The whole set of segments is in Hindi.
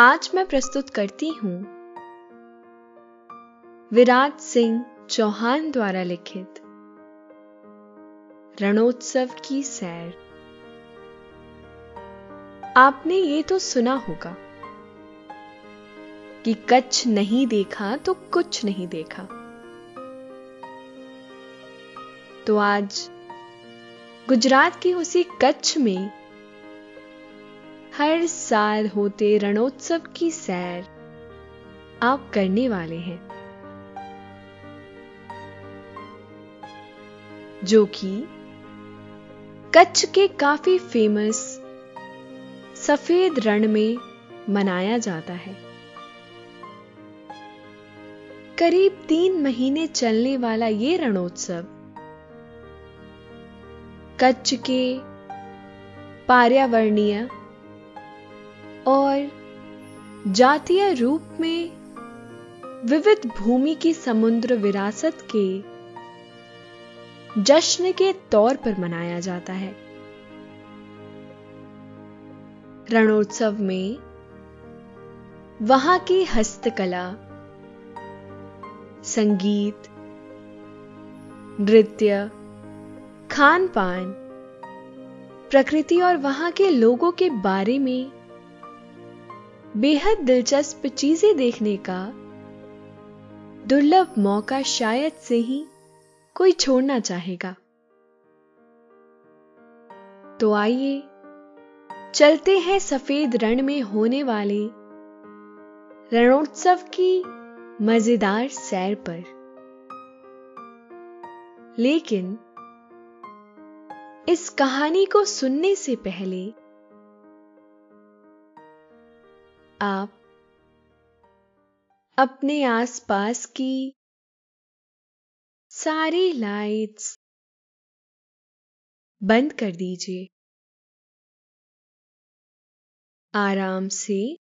आज मैं प्रस्तुत करती हूँ विराट सिंह चौहान द्वारा लिखित रणोत्सव की सैर। आपने ये तो सुना होगा कि कच्छ नहीं देखा तो कुछ नहीं देखा। तो आज गुजरात की उसी कच्छ में हर साल होते रणोत्सव की सैर आप करने वाले हैं। जो कि कच्छ के काफ़ी फ़ेमस सफ़ेद रण में मनाया जाता है। करीब तीन महीने चलने वाला ये रणोत्सव कच्छ के पर्यावरणीय और जातीय रूप में विविध भूमि की समुद्र विरासत के जश्न के तौर पर मनाया जाता है। रणोत्सव में वहाँ की हस्तकला, संगीत, नृत्य, खान पान, प्रकृति और वहाँ के लोगों के बारे में बेहद दिलचस्प चीज़ें देखने का दुर्लभ मौका शायद से ही कोई छोड़ना चाहेगा। तो आइए, चलते हैं सफ़ेद रण में होने वाले रणोत्सव की मज़ेदार सैर पर। लेकिन इस कहानी को सुनने से पहले आप अपने आसपास की सारी लाइट्स बंद कर दीजिए। आराम से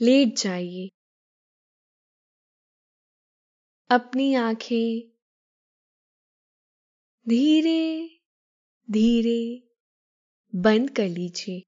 लेट जाइए। अपनी आँखें धीरे धीरे बंद कर लीजिए।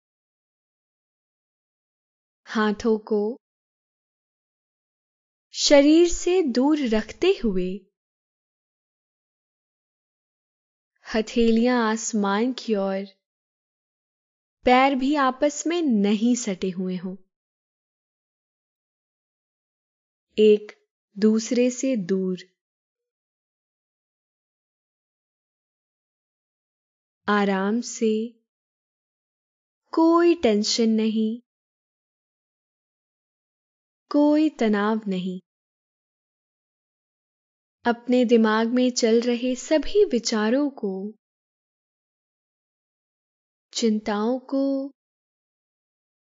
हाथों को। शरीर से दूर रखते हुए। हथेलियाँ आसमान की ओर। पैर भी आपस में नहीं सटे हुए हों। एक दूसरे से दूर। आराम से। कोई टेंशन नहीं। कोई तनाव नहीं। अपने दिमाग में चल रहे सभी विचारों को, चिंताओं को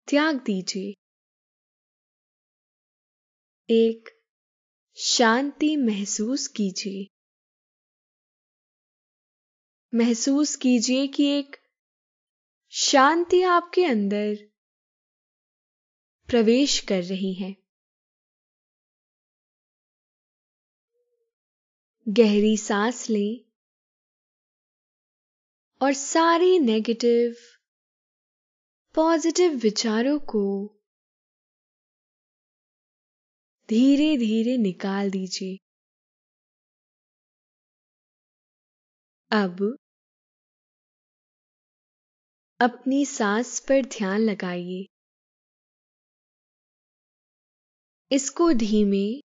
त्याग दीजिए। एक, शांति महसूस कीजिए। महसूस कीजिए कि एक शांति आपके अंदर प्रवेश कर रही है। गहरी सांस लें और सारे नेगेटिव पॉजिटिव विचारों को धीरे धीरे निकाल दीजिए। अब अपनी सांस पर ध्यान लगाइए। इसको धीमे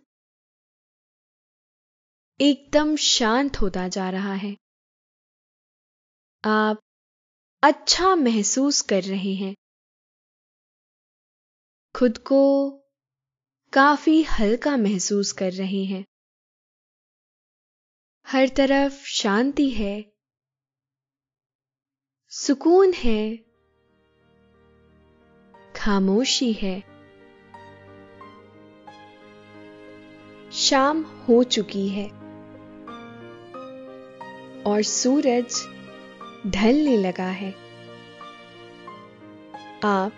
एकदम शांत होता जा रहा है। आप अच्छा महसूस कर रहे हैं। खुद को काफ़ी हल्का महसूस कर रहे हैं। हर तरफ़ शांति है। सुकून है। खामोशी है। शाम हो चुकी है। और सूरज ढलने लगा है। आप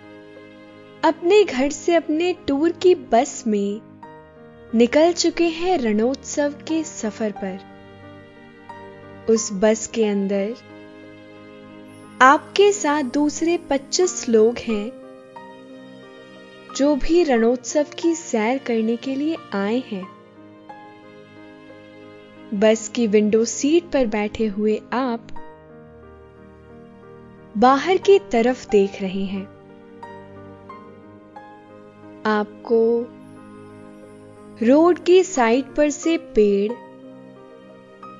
अपने घर से अपने टूर की बस में निकल चुके हैं रणोत्सव के सफ़र पर। उस बस के अंदर आपके साथ दूसरे 25 लोग हैं जो भी रणोत्सव की सैर करने के लिए आए हैं। बस की विंडो सीट पर बैठे हुए आप बाहर की तरफ़ देख रहे हैं। आपको रोड की साइड पर से पेड़,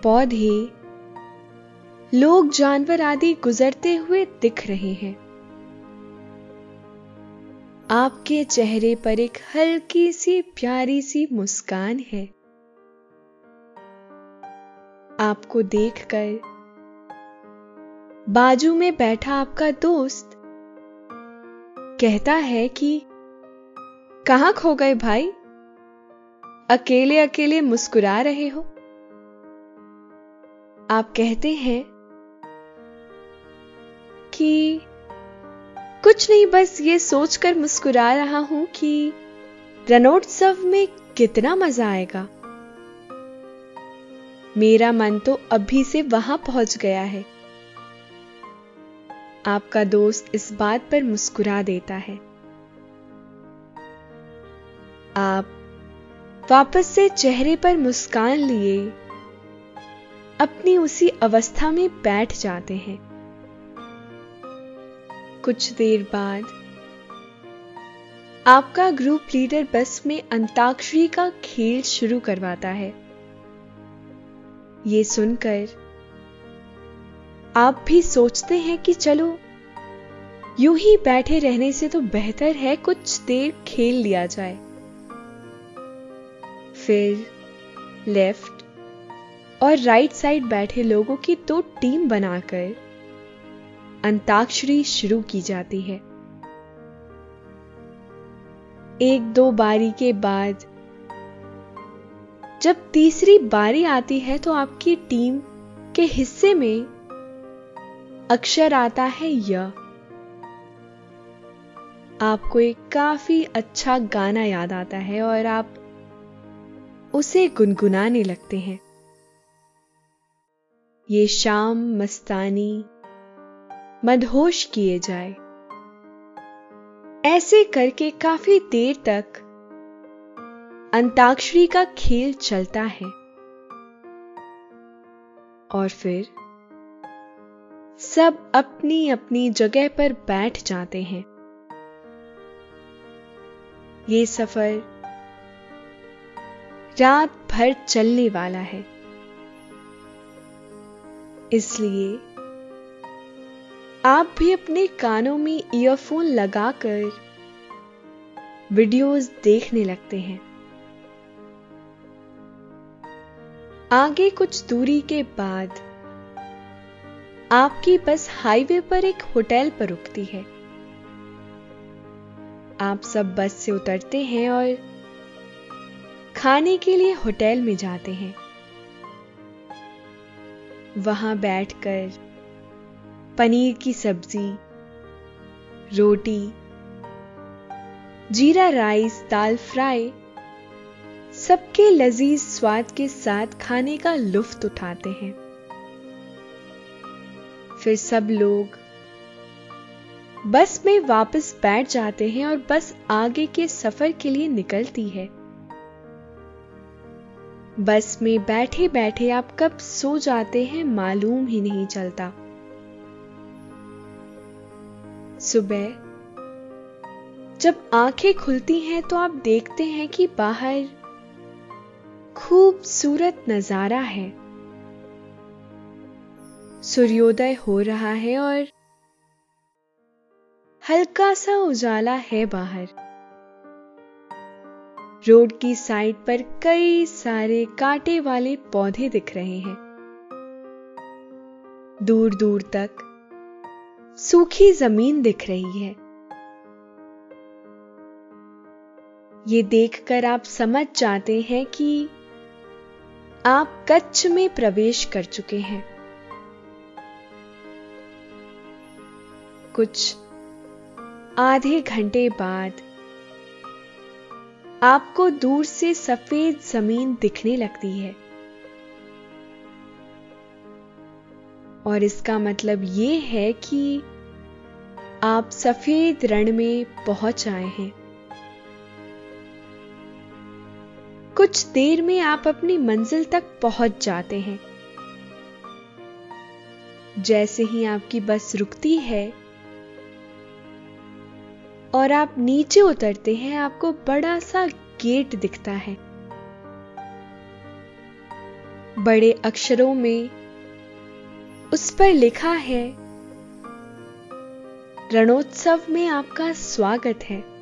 पौधे, लोग, जानवर आदि गुजरते हुए दिख रहे हैं। आपके चेहरे पर एक हल्की सी, प्यारी सी मुस्कान है। आपको देखकर। बाजू में बैठा आपका दोस्त कहता है कि, कहाँ खो गए भाई? अकेले अकेले मुस्कुरा रहे हो। आप कहते हैं कि, कुछ नहीं, बस ये सोचकर मुस्कुरा रहा हूँ कि रणोत्सव में कितना मज़ा आएगा। मेरा मन तो अभी से वहाँ पहुँच गया है। आपका दोस्त इस बात पर मुस्कुरा देता है। आप वापस से चेहरे पर मुस्कान लिए अपनी उसी अवस्था में बैठ जाते हैं। कुछ देर बाद आपका ग्रुप लीडर बस में अंताक्षरी का खेल शुरू करवाता है। ये सुनकर आप भी सोचते हैं कि चलो, यूँ ही बैठे रहने से तो बेहतर है कुछ देर खेल लिया जाए। फिर लेफ़्ट और राइट साइड बैठे लोगों की दो टीम बनाकर अंताक्षरी शुरू की जाती है। एक दो बारी के बाद जब तीसरी बारी आती है तो आपकी टीम के हिस्से में अक्षर आता है य। आपको एक काफ़ी अच्छा गाना याद आता है और आप उसे गुनगुनाने लगते हैं। ये शाम मस्तानी मदहोश किए जाए। ऐसे करके काफ़ी देर तक अंताक्षरी का खेल चलता है। और फिर सब अपनी अपनी जगह पर बैठ जाते हैं। ये सफ़र रात भर चलने वाला है। इसलिए आप भी अपने कानों में ईयरफोन लगाकर वीडियोस देखने लगते हैं। आगे कुछ दूरी के बाद, आपकी बस हाईवे पर एक होटल पर रुकती है। आप सब बस से उतरते हैं और खाने के लिए होटल में जाते हैं। वहाँ बैठकर पनीर की सब्ज़ी, रोटी, जीरा राइस, दाल फ्राई सबके लजीज स्वाद के साथ खाने का लुफ्त उठाते हैं। फिर सब लोग बस में वापस बैठ जाते हैं और बस आगे के सफ़र के लिए निकलती है। बस में बैठे बैठे आप कब सो जाते हैं मालूम ही नहीं चलता। सुबह जब आँखें खुलती हैं तो आप देखते हैं कि बाहर खूबसूरत नज़ारा है। सूर्योदय हो रहा है और हल्का सा उजाला है बाहर। रोड की साइड पर कई सारे कांटे वाले पौधे दिख रहे हैं। दूर दूर तक सूखी ज़मीन दिख रही है। ये देखकर आप समझ जाते हैं कि आप कच्छ में प्रवेश कर चुके हैं। कुछ आधे घंटे बाद आपको दूर से सफ़ेद ज़मीन दिखने लगती है। और इसका मतलब यह है कि आप सफ़ेद रण में पहुँच आए हैं। कुछ देर में आप अपनी मंजिल तक पहुँच जाते हैं। जैसे ही आपकी बस रुकती है और आप नीचे उतरते हैं, आपको बड़ा सा गेट दिखता है। बड़े अक्षरों में उस पर लिखा है, रणोत्सव में आपका स्वागत है।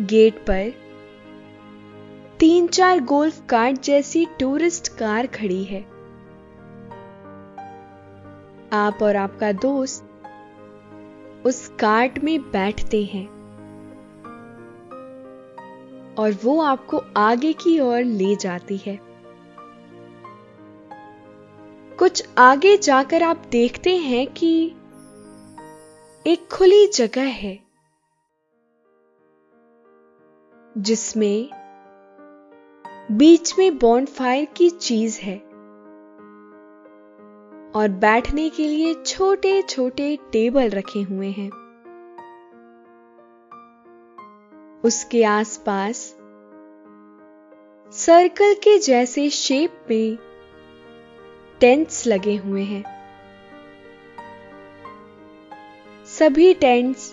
गेट पर तीन चार गोल्फ कार्ट जैसी टूरिस्ट कार खड़ी है। आप और आपका दोस्त उस कार्ट में बैठते हैं और वो आपको आगे की ओर ले जाती है। कुछ आगे जाकर आप देखते हैं कि एक खुली जगह है। जिसमें बीच में बॉन्डफायर की चीज़ है। और बैठने के लिए छोटे छोटे टेबल रखे हुए हैं। उसके आसपास सर्कल के जैसे शेप में टेंट्स लगे हुए हैं। सभी टेंट्स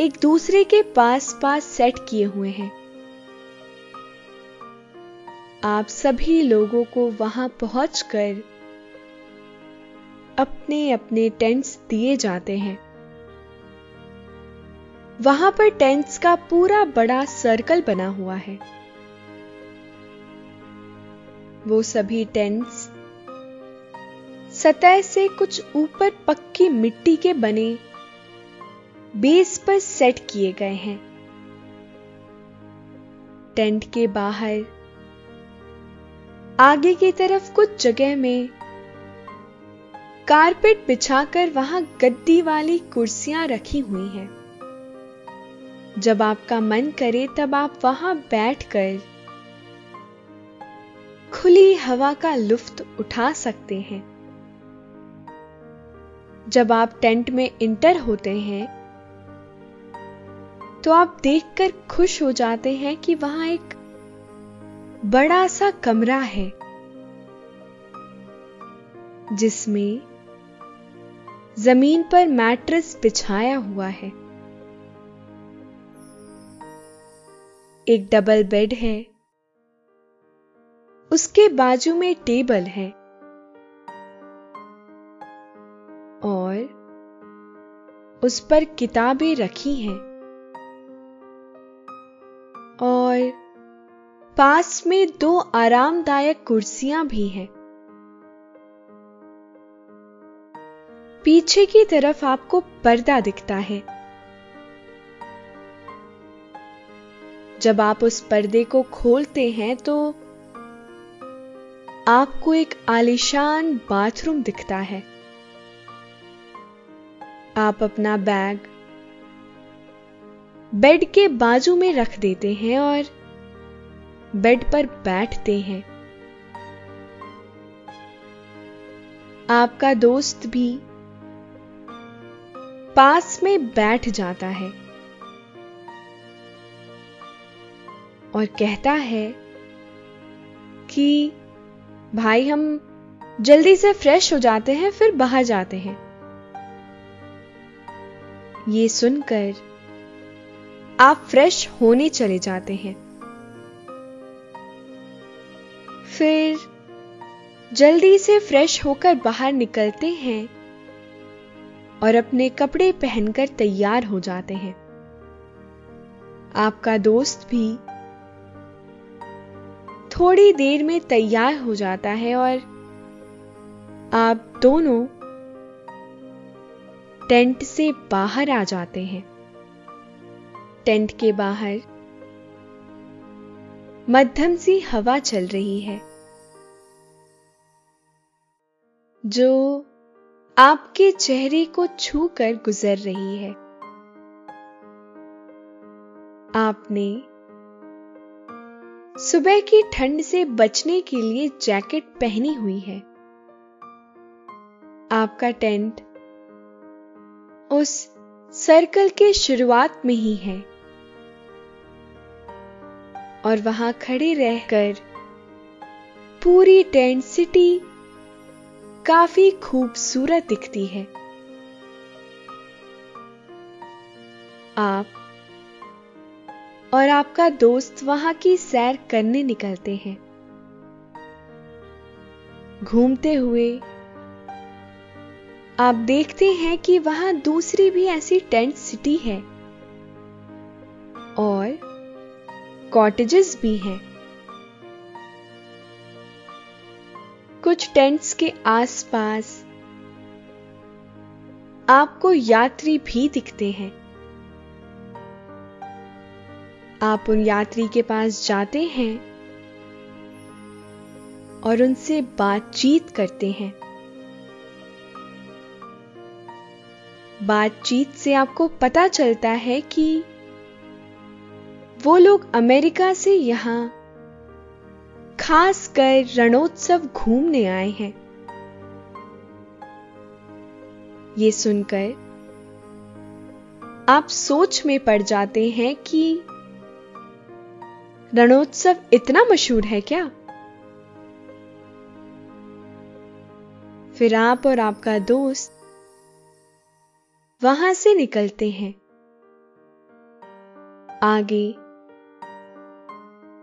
एक दूसरे के पास पास सेट किए हुए हैं। आप सभी लोगों को वहाँ पहुंचकर अपने अपने टेंट्स दिए जाते हैं। वहाँ पर टेंट्स का पूरा बड़ा सर्कल बना हुआ है। वो सभी टेंट्स सतह से कुछ ऊपर पक्की मिट्टी के बने बेस पर सेट किए गए हैं। टेंट के बाहर, आगे की तरफ़ कुछ जगह में, कारपेट बिछाकर वहाँ गद्दी वाली कुर्सियाँ रखी हुई हैं। जब आपका मन करे तब आप वहाँ बैठकर खुली हवा का लुफ्त उठा सकते हैं। जब आप टेंट में इंटर होते हैं तो आप देखकर खुश हो जाते हैं कि वहाँ एक बड़ा सा कमरा है, जिसमें ज़मीन पर मैट्रेस बिछाया हुआ है। एक डबल बेड है, उसके बाजू में टेबल है और उस पर किताबें रखी हैं। और पास में दो आरामदायक कुर्सियाँ भी हैं। पीछे की तरफ़ आपको पर्दा दिखता है। जब आप उस पर्दे को खोलते हैं तो आपको एक आलिशान बाथरूम दिखता है। आप अपना बैग बेड के बाजू में रख देते हैं और बेड पर बैठते हैं। आपका दोस्त भी पास में बैठ जाता है और कहता है कि, भाई, हम जल्दी से फ्रेश हो जाते हैं, फिर बाहर जाते हैं। ये सुनकर आप फ्रेश होने चले जाते हैं। फिर जल्दी से फ्रेश होकर बाहर निकलते हैं और अपने कपड़े पहनकर तैयार हो जाते हैं। आपका दोस्त भी थोड़ी देर में तैयार हो जाता है और आप दोनों टेंट से बाहर आ जाते हैं। टेंट के बाहर। मध्यम सी हवा चल रही है। जो आपके चेहरे को छूकर गुजर रही है। आपने सुबह की ठंड से बचने के लिए जैकेट पहनी हुई है। आपका टेंट उस सर्कल के शुरुआत में ही है। और वहाँ खड़े रहकर पूरी टेंट सिटी काफ़ी खूबसूरत दिखती है। आप और आपका दोस्त वहाँ की सैर करने निकलते हैं। घूमते हुए आप देखते हैं कि वहाँ दूसरी भी ऐसी टेंट सिटी है। और कॉटेजेस भी हैं। कुछ टेंट्स के आसपास आपको यात्री भी दिखते हैं। आप उन यात्री के पास जाते हैं और उनसे बातचीत करते हैं। बातचीत से आपको पता चलता है कि वो लोग अमेरिका से यहाँ खासकर रणोत्सव घूमने आए हैं। ये सुनकर आप सोच में पड़ जाते हैं कि रणोत्सव इतना मशहूर है क्या? फिर आप और आपका दोस्त वहाँ से निकलते हैं। आगे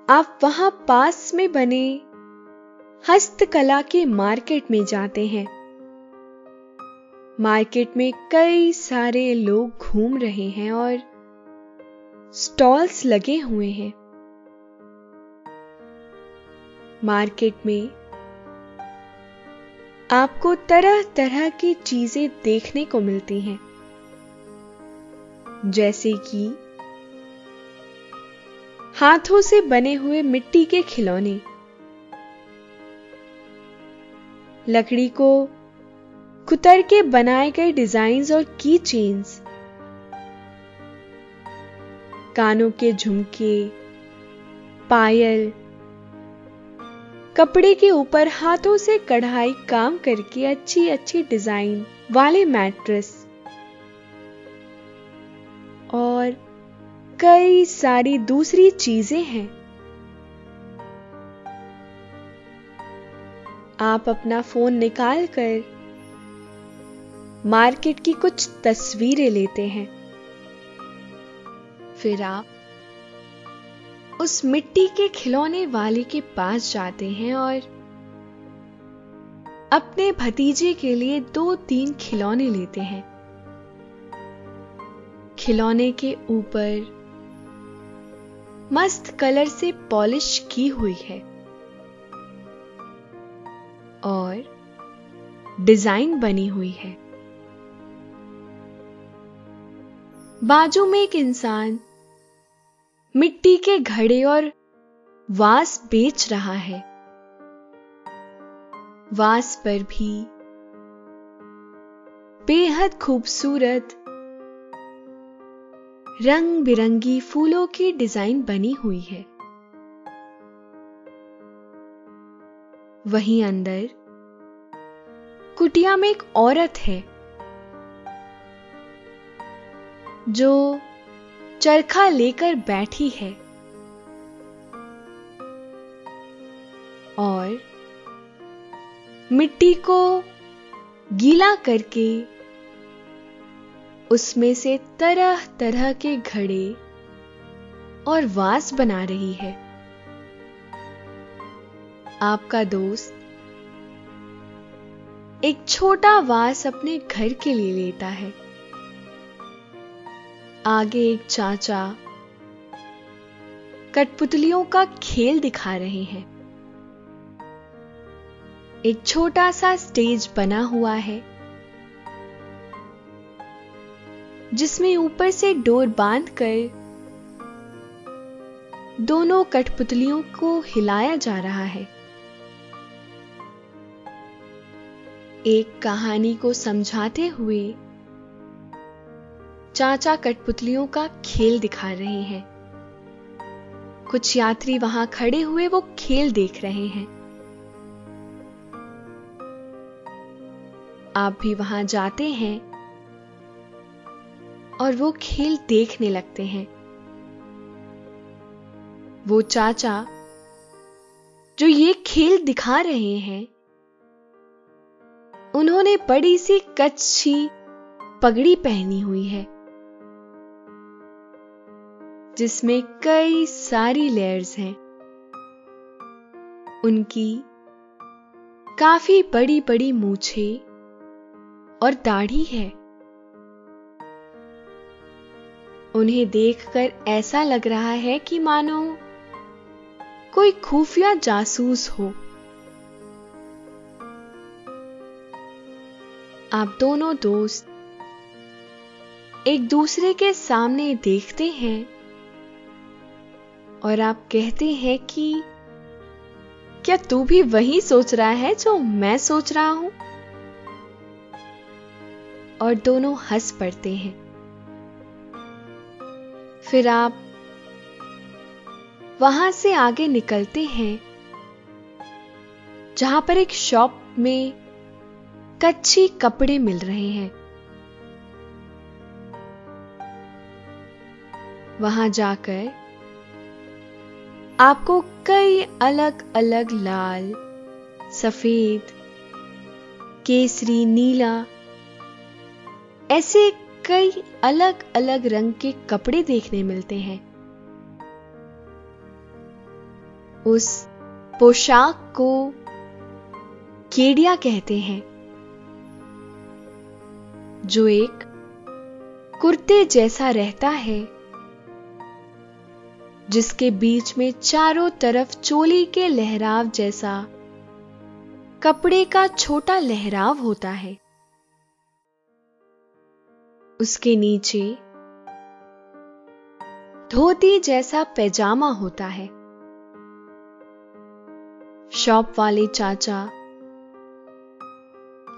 आप वहाँ पास में बने हस्तकला के मार्केट में जाते हैं। मार्केट में कई सारे लोग घूम रहे हैं और स्टॉल्स लगे हुए हैं। मार्केट में आपको तरह तरह की चीज़ें देखने को मिलती हैं। जैसे कि हाथों से बने हुए मिट्टी के खिलौने। लकड़ी को कुतर के बनाए गए डिजाइन्स और की चेन्स। कानों के झुमके, पायल, कपड़े के ऊपर हाथों से कढ़ाई काम करके अच्छी अच्छी डिज़ाइन वाले मैट्रेस। और कई सारी दूसरी चीज़ें हैं। आप अपना फ़ोन निकाल कर मार्केट की कुछ तस्वीरें लेते हैं। फिर आप उस मिट्टी के खिलौने वाले के पास जाते हैं और अपने भतीजे के लिए दो तीन खिलौने लेते हैं। खिलौने के ऊपर मस्त कलर से पॉलिश की हुई है। और डिज़ाइन बनी हुई है। बाजू में एक इंसान मिट्टी के घड़े और वास बेच रहा है। वास पर भी बेहद खूबसूरत रंग बिरंगी फूलों की डिज़ाइन बनी हुई है। वहीं अंदर कुटिया में एक औरत है, जो चरखा लेकर बैठी है और मिट्टी को गीला करके उसमें से तरह तरह के घड़े और वास बना रही है। आपका दोस्त एक छोटा वास अपने घर के लिए लेता है। आगे एक चाचा कठपुतलियों का खेल दिखा रहे हैं। एक छोटा सा स्टेज बना हुआ है। जिसमें ऊपर से डोर बाँध कर दोनों कठपुतलियों को हिलाया जा रहा है। एक कहानी को समझाते हुए चाचा कठपुतलियों का खेल दिखा रहे हैं। कुछ यात्री वहाँ खड़े हुए वो खेल देख रहे हैं। आप भी वहाँ जाते हैं। और वो खेल देखने लगते हैं। वो चाचा, जो ये खेल दिखा रहे हैं, उन्होंने बड़ी सी कच्ची पगड़ी पहनी हुई है, जिसमें कई सारी लेयर्स हैं। उनकी काफ़ी बड़ी बड़ी मूछे और दाढ़ी है। उन्हें देखकर ऐसा लग रहा है कि मानो कोई खुफिया जासूस हो। आप दोनों दोस्त एक दूसरे के सामने देखते हैं और आप कहते हैं कि क्या तू भी वही सोच रहा है जो मैं सोच रहा हूँ? और दोनों हंस पड़ते हैं। फिर आप वहाँ से आगे निकलते हैं, जहाँ पर एक शॉप में कच्ची कपड़े मिल रहे हैं। वहाँ जाकर आपको कई अलग अलग लाल, सफ़ेद, केसरी, नीला, ऐसे कई अलग अलग रंग के कपड़े देखने मिलते हैं। उस पोशाक को केडिया कहते हैं, जो एक कुर्ते जैसा रहता है, जिसके बीच में चारों तरफ़ चोली के लहराव जैसा कपड़े का छोटा लहराव होता है। उसके नीचे धोती जैसा पैजामा होता है। शॉप वाले चाचा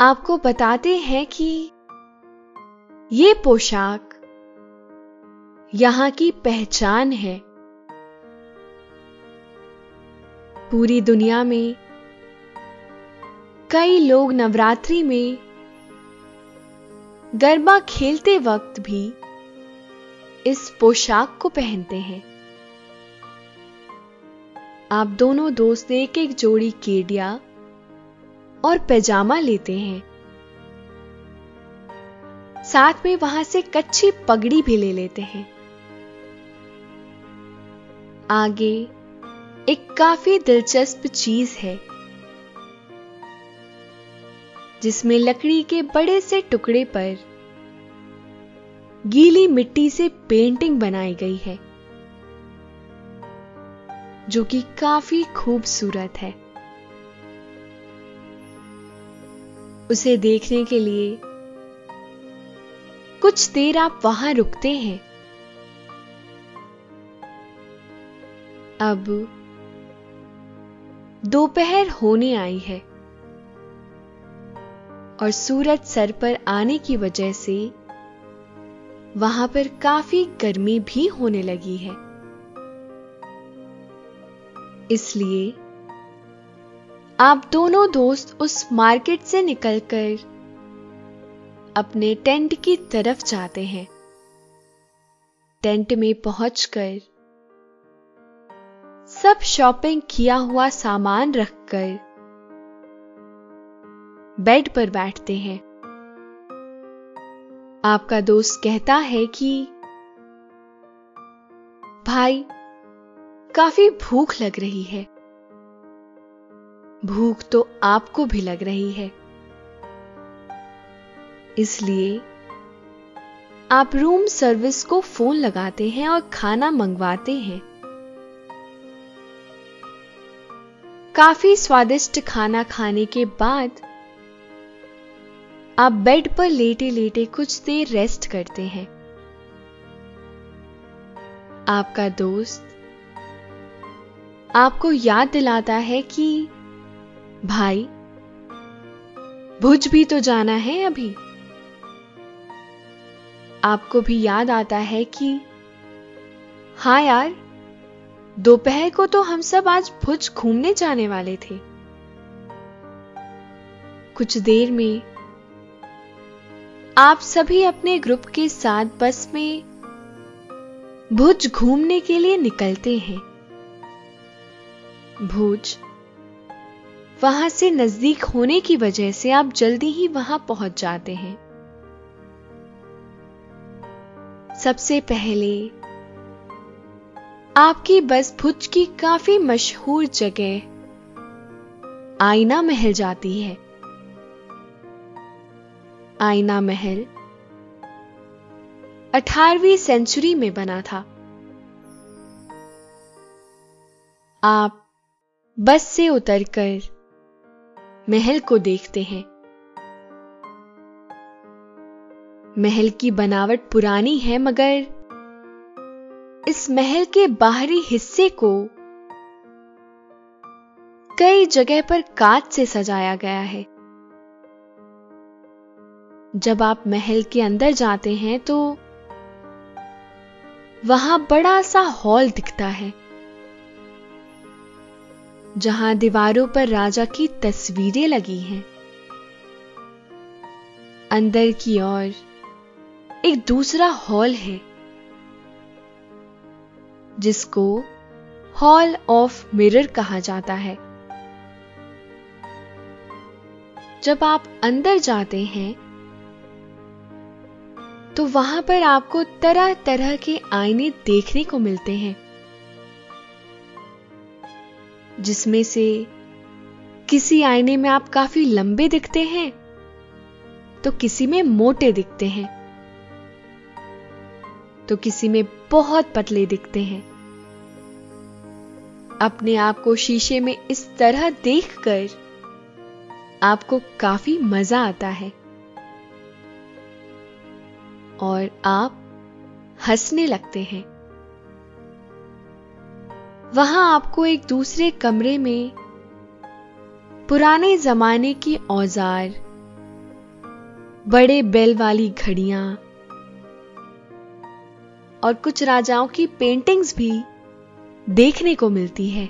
आपको बताते हैं कि ये पोशाक यहाँ की पहचान है। पूरी दुनिया में कई लोग नवरात्रि में गरबा खेलते वक्त भी इस पोशाक को पहनते हैं। आप दोनों दोस्त एक एक जोड़ी केडिया और पैजामा लेते हैं। साथ में वहाँ से कच्ची पगड़ी भी ले लेते हैं। आगे एक काफ़ी दिलचस्प चीज़ है। जिसमें लकड़ी के बड़े से टुकड़े पर गीली मिट्टी से पेंटिंग बनाई गई है, जो कि काफ़ी खूबसूरत है। उसे देखने के लिए कुछ देर आप वहाँ रुकते हैं। अब दोपहर होने आई है। और सूरज सर पर आने की वजह से वहाँ पर काफ़ी गर्मी भी होने लगी है। इसलिए आप दोनों दोस्त उस मार्केट से निकलकर अपने टेंट की तरफ़ जाते हैं। टेंट में पहुंचकर सब शॉपिंग किया हुआ सामान रखकर बेड पर बैठते हैं। आपका दोस्त कहता है कि, भाई, काफ़ी भूख लग रही है। भूख तो आपको भी लग रही है। इसलिए आप रूम सर्विस को फ़ोन लगाते हैं और खाना मंगवाते हैं। काफ़ी स्वादिष्ट खाना खाने के बाद आप बेड पर लेटे लेटे कुछ देर रेस्ट करते हैं। आपका दोस्त आपको याद दिलाता है कि, भाई, भुज भी तो जाना है अभी। आपको भी याद आता है कि, हाँ यार, दोपहर को तो हम सब आज भुज घूमने जाने वाले थे। कुछ देर में आप सभी अपने ग्रुप के साथ बस में भुज घूमने के लिए निकलते हैं। भुज, वहाँ से नज़दीक होने की वजह से आप जल्दी ही वहाँ पहुँच जाते हैं। सबसे पहले, आपकी बस भुज की काफ़ी मशहूर जगह, आईना महल जाती है। आईना महल। 18वीं सेंचुरी में बना था। आप बस से उतरकर महल को देखते हैं। महल की बनावट पुरानी है, मगर इस महल के बाहरी हिस्से को कई जगह पर कांच से सजाया गया है। जब आप महल के अंदर जाते हैं तो वहाँ बड़ा सा हॉल दिखता है, जहाँ दीवारों पर राजा की तस्वीरें लगी हैं। अंदर की ओर एक दूसरा हॉल है, जिसको हॉल ऑफ़ मिरर कहा जाता है। जब आप अंदर जाते हैं तो वहाँ पर आपको तरह तरह के आईने देखने को मिलते हैं। जिसमें से किसी आईने में आप काफ़ी लंबे दिखते हैं तो किसी में मोटे दिखते हैं तो किसी में बहुत पतले दिखते हैं। अपने आप को शीशे में इस तरह देखकर आपको काफ़ी मज़ा आता है। और आप हंसने लगते हैं। वहाँ आपको एक दूसरे कमरे में पुराने जमाने की औज़ार, बड़े बेल वाली घड़ियाँ और कुछ राजाओं की पेंटिंग्स भी देखने को मिलती है।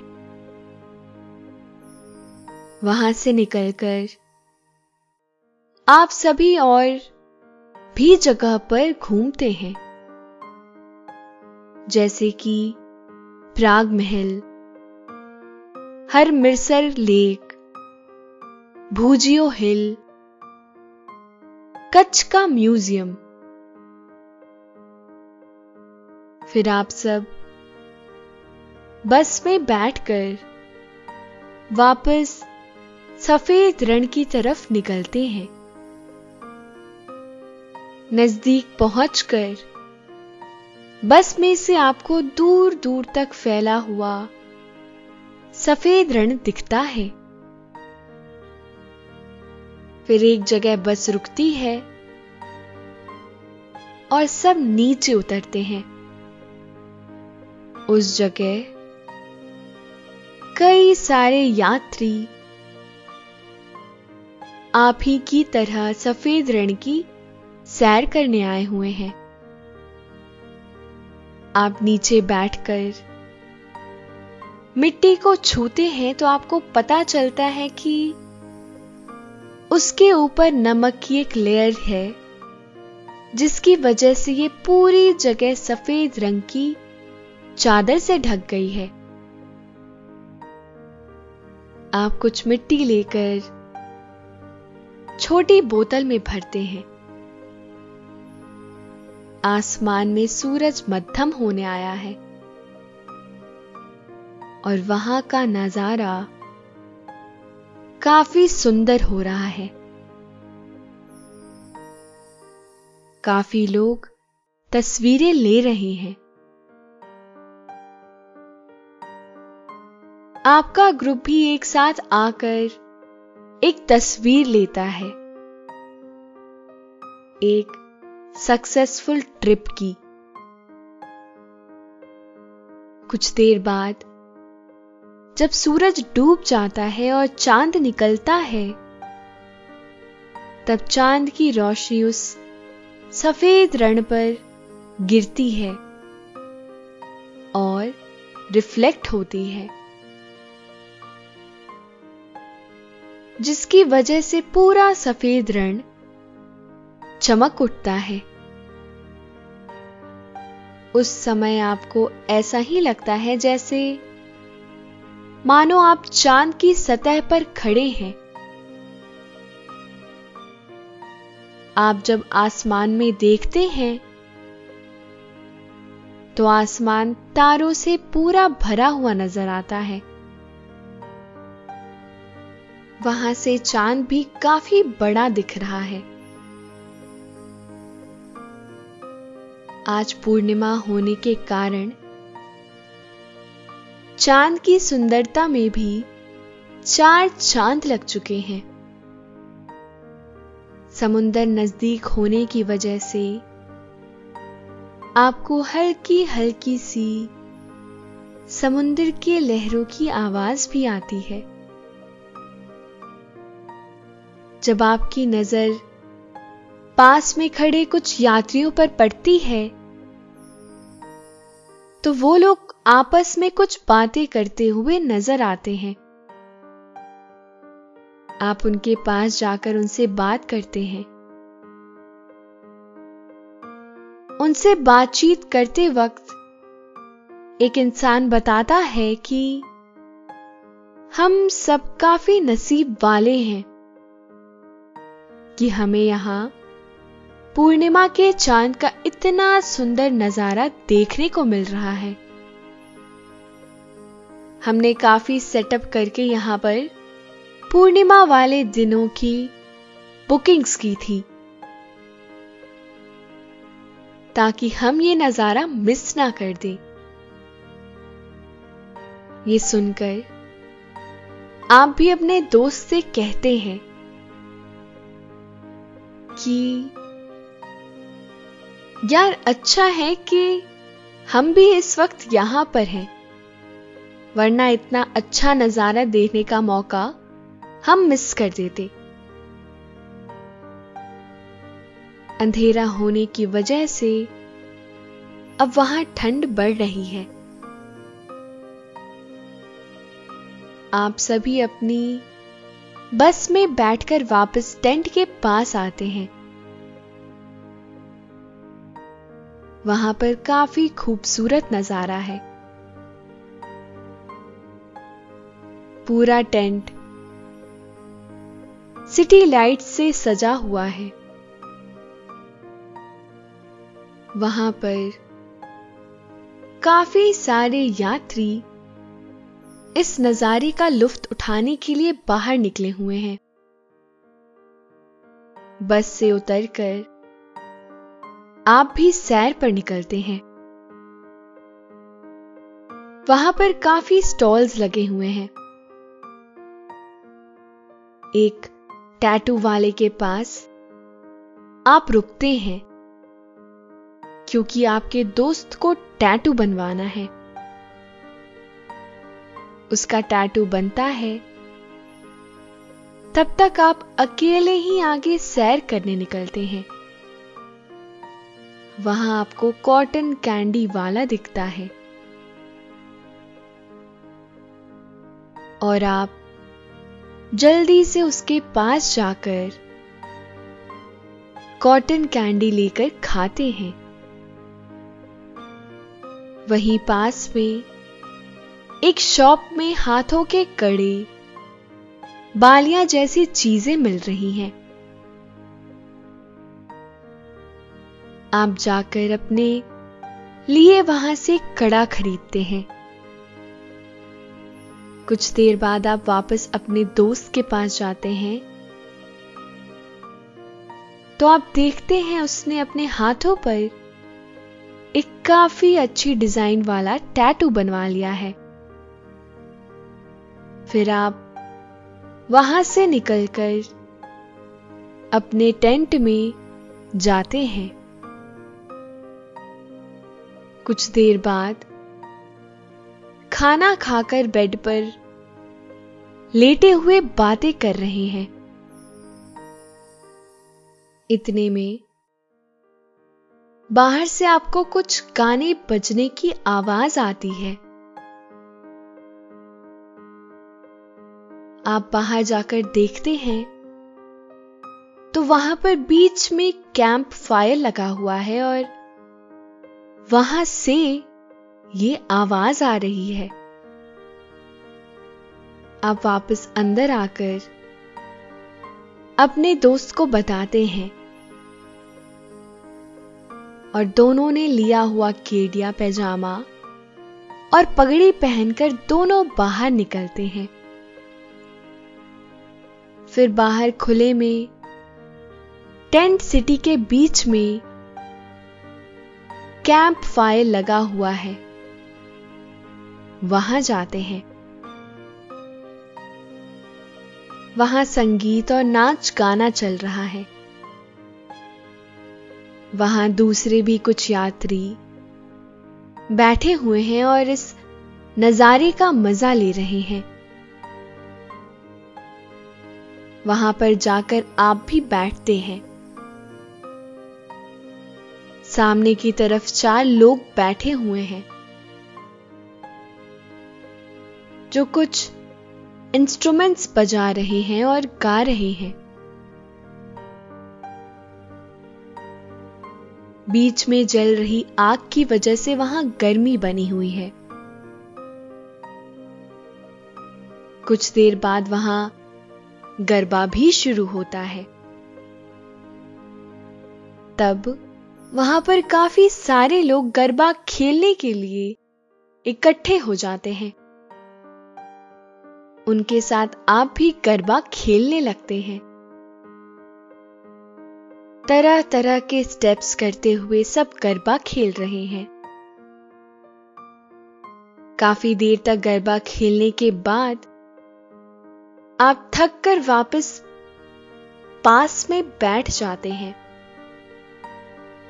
वहाँ से निकलकर आप सभी और भी जगह पर घूमते हैं। जैसे कि प्राग महल, हर मिर्सर लेक, भूजियो हिल, कच्छ का म्यूज़ियम। फिर आप सब बस में बैठकर वापस सफ़ेद रण की तरफ़ निकलते हैं। नज़दीक पहुंचकर बस में से आपको दूर दूर तक फैला हुआ सफ़ेद रण दिखता है। फिर एक जगह बस रुकती है और सब नीचे उतरते हैं। उस जगह कई सारे यात्री आप ही की तरह सफ़ेद रण की सैर करने आए हुए हैं। आप नीचे बैठकर मिट्टी को छूते हैं तो आपको पता चलता है कि उसके ऊपर नमक की एक लेयर है, जिसकी वजह से ये पूरी जगह सफ़ेद रंग की चादर से ढक गई है। आप कुछ मिट्टी लेकर छोटी बोतल में भरते हैं। आसमान में सूरज मध्यम होने आया है। और वहाँ का नज़ारा काफ़ी सुंदर हो रहा है। काफ़ी लोग तस्वीरें ले रहे हैं। आपका ग्रुप भी एक साथ आकर एक तस्वीर लेता है। एक सक्सेसफुल ट्रिप की। कुछ देर बाद, जब सूरज डूब जाता है और चाँद निकलता है, तब चाँद की रोशनी उस सफ़ेद रण पर गिरती है और रिफ्लेक्ट होती है, जिसकी वजह से पूरा सफ़ेद रण चमक उठता है। उस समय आपको ऐसा ही लगता है जैसे, मानो आप चाँद की सतह पर खड़े हैं। आप जब आसमान में देखते हैं तो आसमान तारों से पूरा भरा हुआ नज़र आता है। वहाँ से चाँद भी काफ़ी बड़ा दिख रहा है। आज पूर्णिमा होने के कारण चाँद की सुंदरता में भी चार चाँद लग चुके हैं। समुंदर नज़दीक होने की वजह से आपको हल्की हल्की सी समुंदर के लहरों की आवाज़ भी आती है। जब आपकी नज़र पास में खड़े कुछ यात्रियों पर पड़ती है तो वो लोग आपस में कुछ बातें करते हुए नज़र आते हैं। आप उनके पास जाकर उनसे बात करते हैं। उनसे बातचीत करते वक्त एक इंसान बताता है कि हम सब काफ़ी नसीब वाले हैं कि हमें यहाँ पूर्णिमा के चाँद का इतना सुंदर नज़ारा देखने को मिल रहा है। हमने काफ़ी सेटअप करके यहाँ पर पूर्णिमा वाले दिनों की बुकिंग्स की थी, ताकि हम ये नज़ारा मिस ना कर दें। ये सुनकर आप भी अपने दोस्त से कहते हैं कि यार अच्छा है कि हम भी इस वक्त यहाँ पर हैं। वरना इतना अच्छा नज़ारा देखने का मौका हम मिस कर देते। अंधेरा होने की वजह से अब वहाँ ठंड बढ़ रही है। आप सभी अपनी बस में बैठकर वापस टेंट के पास आते हैं। वहाँ पर काफ़ी खूबसूरत नज़ारा है। पूरा टेंट सिटी लाइट से सजा हुआ है। वहाँ पर काफ़ी सारे यात्री इस नजारे का लुफ्त उठाने के लिए बाहर निकले हुए हैं। बस से उतरकर आप भी सैर पर निकलते हैं। वहाँ पर काफ़ी स्टॉल्स लगे हुए हैं। एक टैटू वाले के पास आप रुकते हैं, क्योंकि आपके दोस्त को टैटू बनवाना है। उसका टैटू बनता है, तब तक आप अकेले ही आगे सैर करने निकलते हैं। वहाँ आपको कॉटन कैंडी वाला दिखता है। और आप जल्दी से उसके पास जाकर कॉटन कैंडी लेकर खाते हैं। वहीं पास में एक शॉप में हाथों के कड़े, बालियाँ जैसी चीज़ें मिल रही हैं। आप जाकर अपने लिए वहाँ से कड़ा खरीदते हैं। कुछ देर बाद आप वापस अपने दोस्त के पास जाते हैं। तो आप देखते हैं उसने अपने हाथों पर एक काफ़ी अच्छी डिज़ाइन वाला टैटू बनवा लिया है। फिर आप वहाँ से निकलकर अपने टेंट में जाते हैं। कुछ देर बाद खाना खाकर बेड पर लेटे हुए बातें कर रहे हैं। इतने में बाहर से आपको कुछ गाने बजने की आवाज़ आती है। आप बाहर जाकर देखते हैं तो वहाँ पर बीच में कैंप फायर लगा हुआ है और वहाँ से ये आवाज़ आ रही है। आप वापस अंदर आकर अपने दोस्त को बताते हैं। और दोनों ने लिया हुआ केडिया पैजामा और पगड़ी पहनकर दोनों बाहर निकलते हैं। फिर बाहर खुले में, टेंट सिटी के बीच में कैंप फायर लगा हुआ है। वहाँ जाते हैं। वहाँ संगीत और नाच गाना चल रहा है। वहाँ दूसरे भी कुछ यात्री बैठे हुए हैं और इस नजारे का मज़ा ले रहे हैं। वहाँ पर जाकर आप भी बैठते हैं। सामने की तरफ़ चार लोग बैठे हुए हैं, जो कुछ इंस्ट्रूमेंट्स बजा रहे हैं और गा रहे हैं। बीच में जल रही आग की वजह से वहाँ गर्मी बनी हुई है। कुछ देर बाद वहाँ गरबा भी शुरू होता है। तब वहाँ पर काफ़ी सारे लोग गरबा खेलने के लिए इकट्ठे हो जाते हैं। उनके साथ आप भी गरबा खेलने लगते हैं। तरह तरह के स्टेप्स करते हुए सब गरबा खेल रहे हैं। काफ़ी देर तक गरबा खेलने के बाद आप थक कर वापस पास में बैठ जाते हैं।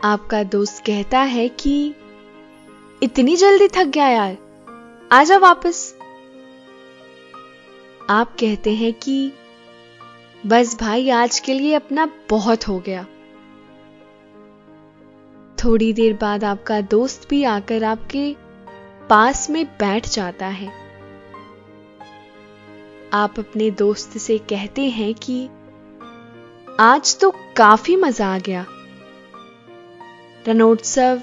आपका दोस्त कहता है कि इतनी जल्दी थक गया यार आजा वापस। आप कहते हैं कि बस भाई, आज के लिए अपना बहुत हो गया। थोड़ी देर बाद आपका दोस्त भी आकर आपके पास में बैठ जाता है। आप अपने दोस्त से कहते हैं कि आज तो काफ़ी मज़ा आ गया। रणोत्सव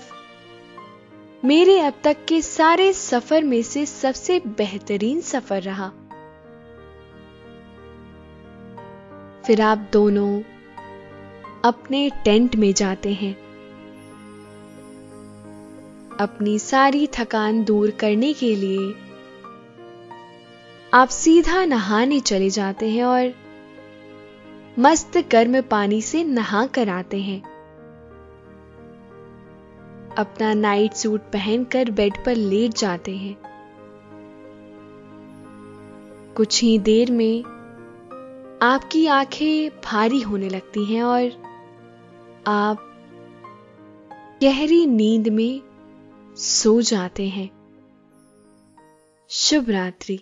मेरे अब तक के सारे सफ़र में से सबसे बेहतरीन सफ़र रहा। फिर आप दोनों अपने टेंट में जाते हैं। अपनी सारी थकान दूर करने के लिए आप सीधा नहाने चले जाते हैं और मस्त गर्म पानी से नहा कर आते हैं। अपना नाइट सूट पहनकर बेड पर लेट जाते हैं। कुछ ही देर में आपकी आँखें भारी होने लगती हैं और आप गहरी नींद में सो जाते हैं। शुभ रात्रि।